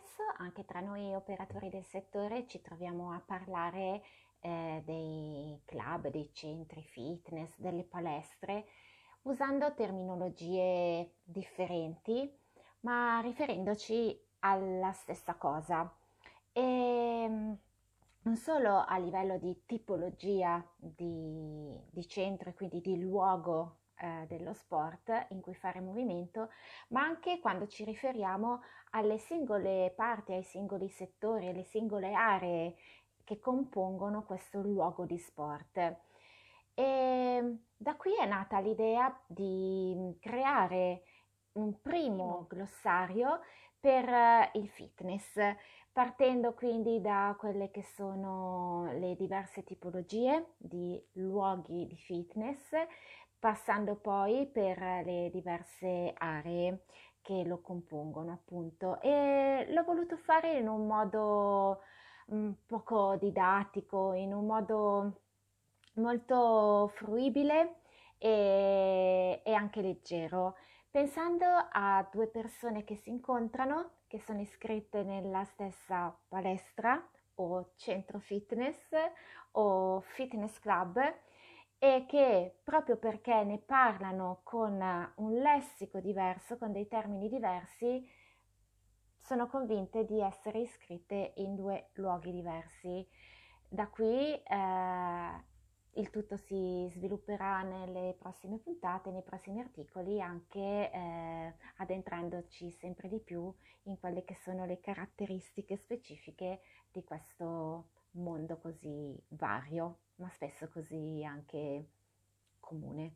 spesso anche tra noi operatori del settore ci troviamo a parlare eh, dei club, dei centri fitness, delle palestre, usando terminologie differenti, ma riferendoci alla stessa cosa. E ehm, non solo a livello di tipologia di, di centro e quindi di luogo eh, dello sport in cui fare movimento, ma anche quando ci riferiamo alle singole parti, ai singoli settori, alle singole aree che compongono questo luogo di sport. E da qui è nata l'idea di creare un primo glossario per eh, il fitness, partendo quindi da quelle che sono le diverse tipologie di luoghi di fitness, passando poi per le diverse aree che lo compongono appunto. E l'ho voluto fare in un modo un poco didattico, in un modo molto fruibile e, e anche leggero, pensando a due persone che si incontrano, che sono iscritte nella stessa palestra o centro fitness o fitness club e che proprio perché ne parlano con un lessico diverso, con dei termini diversi, sono convinte di essere iscritte in due luoghi diversi. Da qui eh, il tutto si svilupperà nelle prossime puntate, nei prossimi articoli, anche eh, addentrandoci sempre di più in quelle che sono le caratteristiche specifiche di questo mondo così vario, ma spesso così anche comune.